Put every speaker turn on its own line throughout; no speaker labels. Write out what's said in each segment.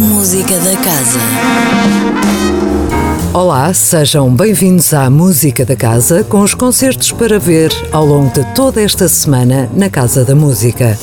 Música da Casa.
Olá, sejam bem-vindos à Música da Casa com os concertos para ver ao longo de toda esta semana na Casa da Música.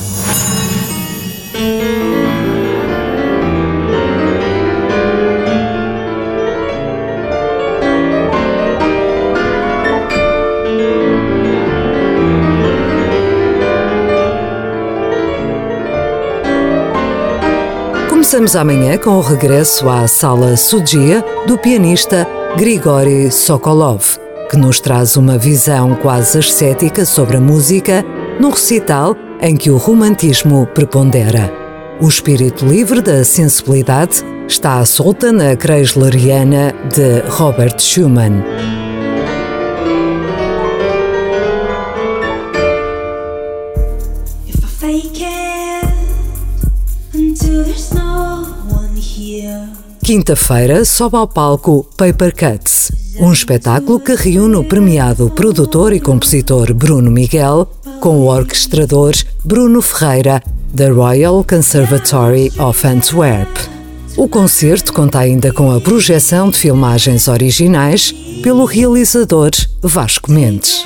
Começamos amanhã com o regresso à Sala Sudia do pianista Grigori Sokolov, que nos traz uma visão quase ascética sobre a música num recital em que o romantismo prepondera. O espírito livre da sensibilidade está à solta na Kreisleriana de Robert Schumann. Quinta-feira sobe ao palco Paper Cuts, um espetáculo que reúne o premiado produtor e compositor Bruno Miguel com o orquestrador Bruno Ferreira da Royal Conservatory of Antwerp. O concerto conta ainda com a projeção de filmagens originais pelo realizador Vasco Mendes.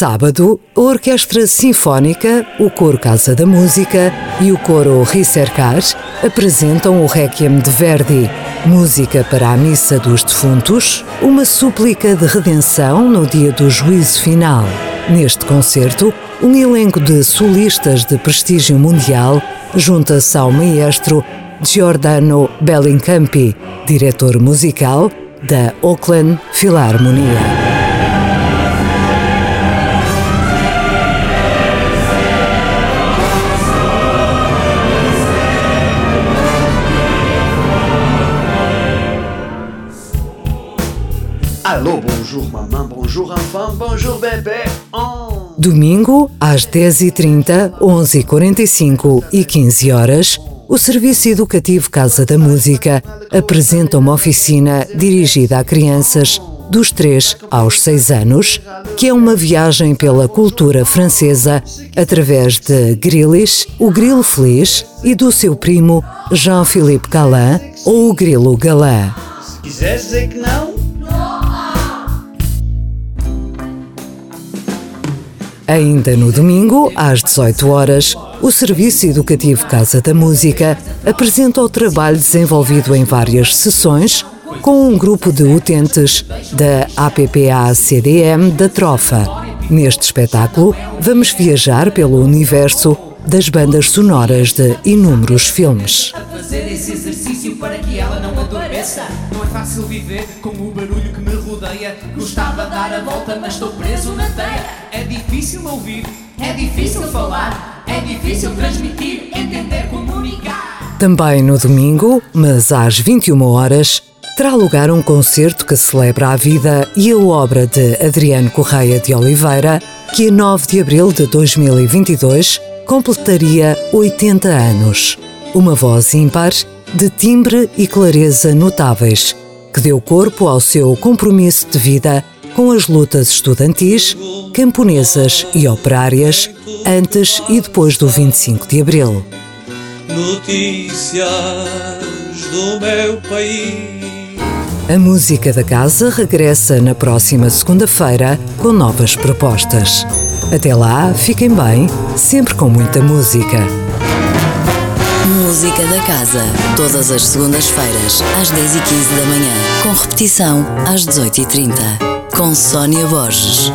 Sábado, a Orquestra Sinfónica, o Coro Casa da Música e o Coro Ricercar apresentam o Requiem de Verdi, música para a Missa dos Defuntos, uma súplica de redenção no dia do juízo final. Neste concerto, um elenco de solistas de prestígio mundial junta-se ao maestro Giordano Bellincampi, diretor musical da Oakland Philharmonia.
Alô, bonjour maman, bonjour enfant, bonjour bébé. Oh.
Domingo, às 10h30, 11h45 e 15 horas, o Serviço Educativo Casa da Música apresenta uma oficina dirigida a crianças dos 3 aos 6 anos, que é uma viagem pela cultura francesa através de Grilis, o Grilo Feliz e do seu primo Jean-Philippe Galin, ou o Grilo Galin.
Se quiseres dizer que não,
Ainda no domingo, às 18 horas, o Serviço Educativo Casa da Música apresenta o trabalho desenvolvido em várias sessões com um grupo de utentes da APPA-CDM da Trofa. Neste espetáculo, vamos viajar pelo universo das bandas sonoras de inúmeros filmes.
A fazer esse exercício para que ela não adormeça. Não é fácil viver com o barulho que me rodeia. Gostava de dar a volta, mas estou preso na teia. É difícil ouvir, é difícil falar, é difícil transmitir, entender, comunicar.
Também no domingo, mas às 21 horas, terá lugar um concerto que celebra a vida e a obra de Adriano Correia de Oliveira, que a 9 de abril de 2022 completaria 80 anos. Uma voz ímpar, de timbre e clareza notáveis, que deu corpo ao seu compromisso de vida com as lutas estudantis, camponesas e operárias antes e depois do 25 de abril.
Notícias do meu país.
A música da casa regressa na próxima segunda-feira com novas propostas. Até lá, fiquem bem, sempre com muita música.
Música da Casa. Todas as segundas-feiras, às 10h15 da manhã. Com repetição, às 18h30. Com Sónia Borges.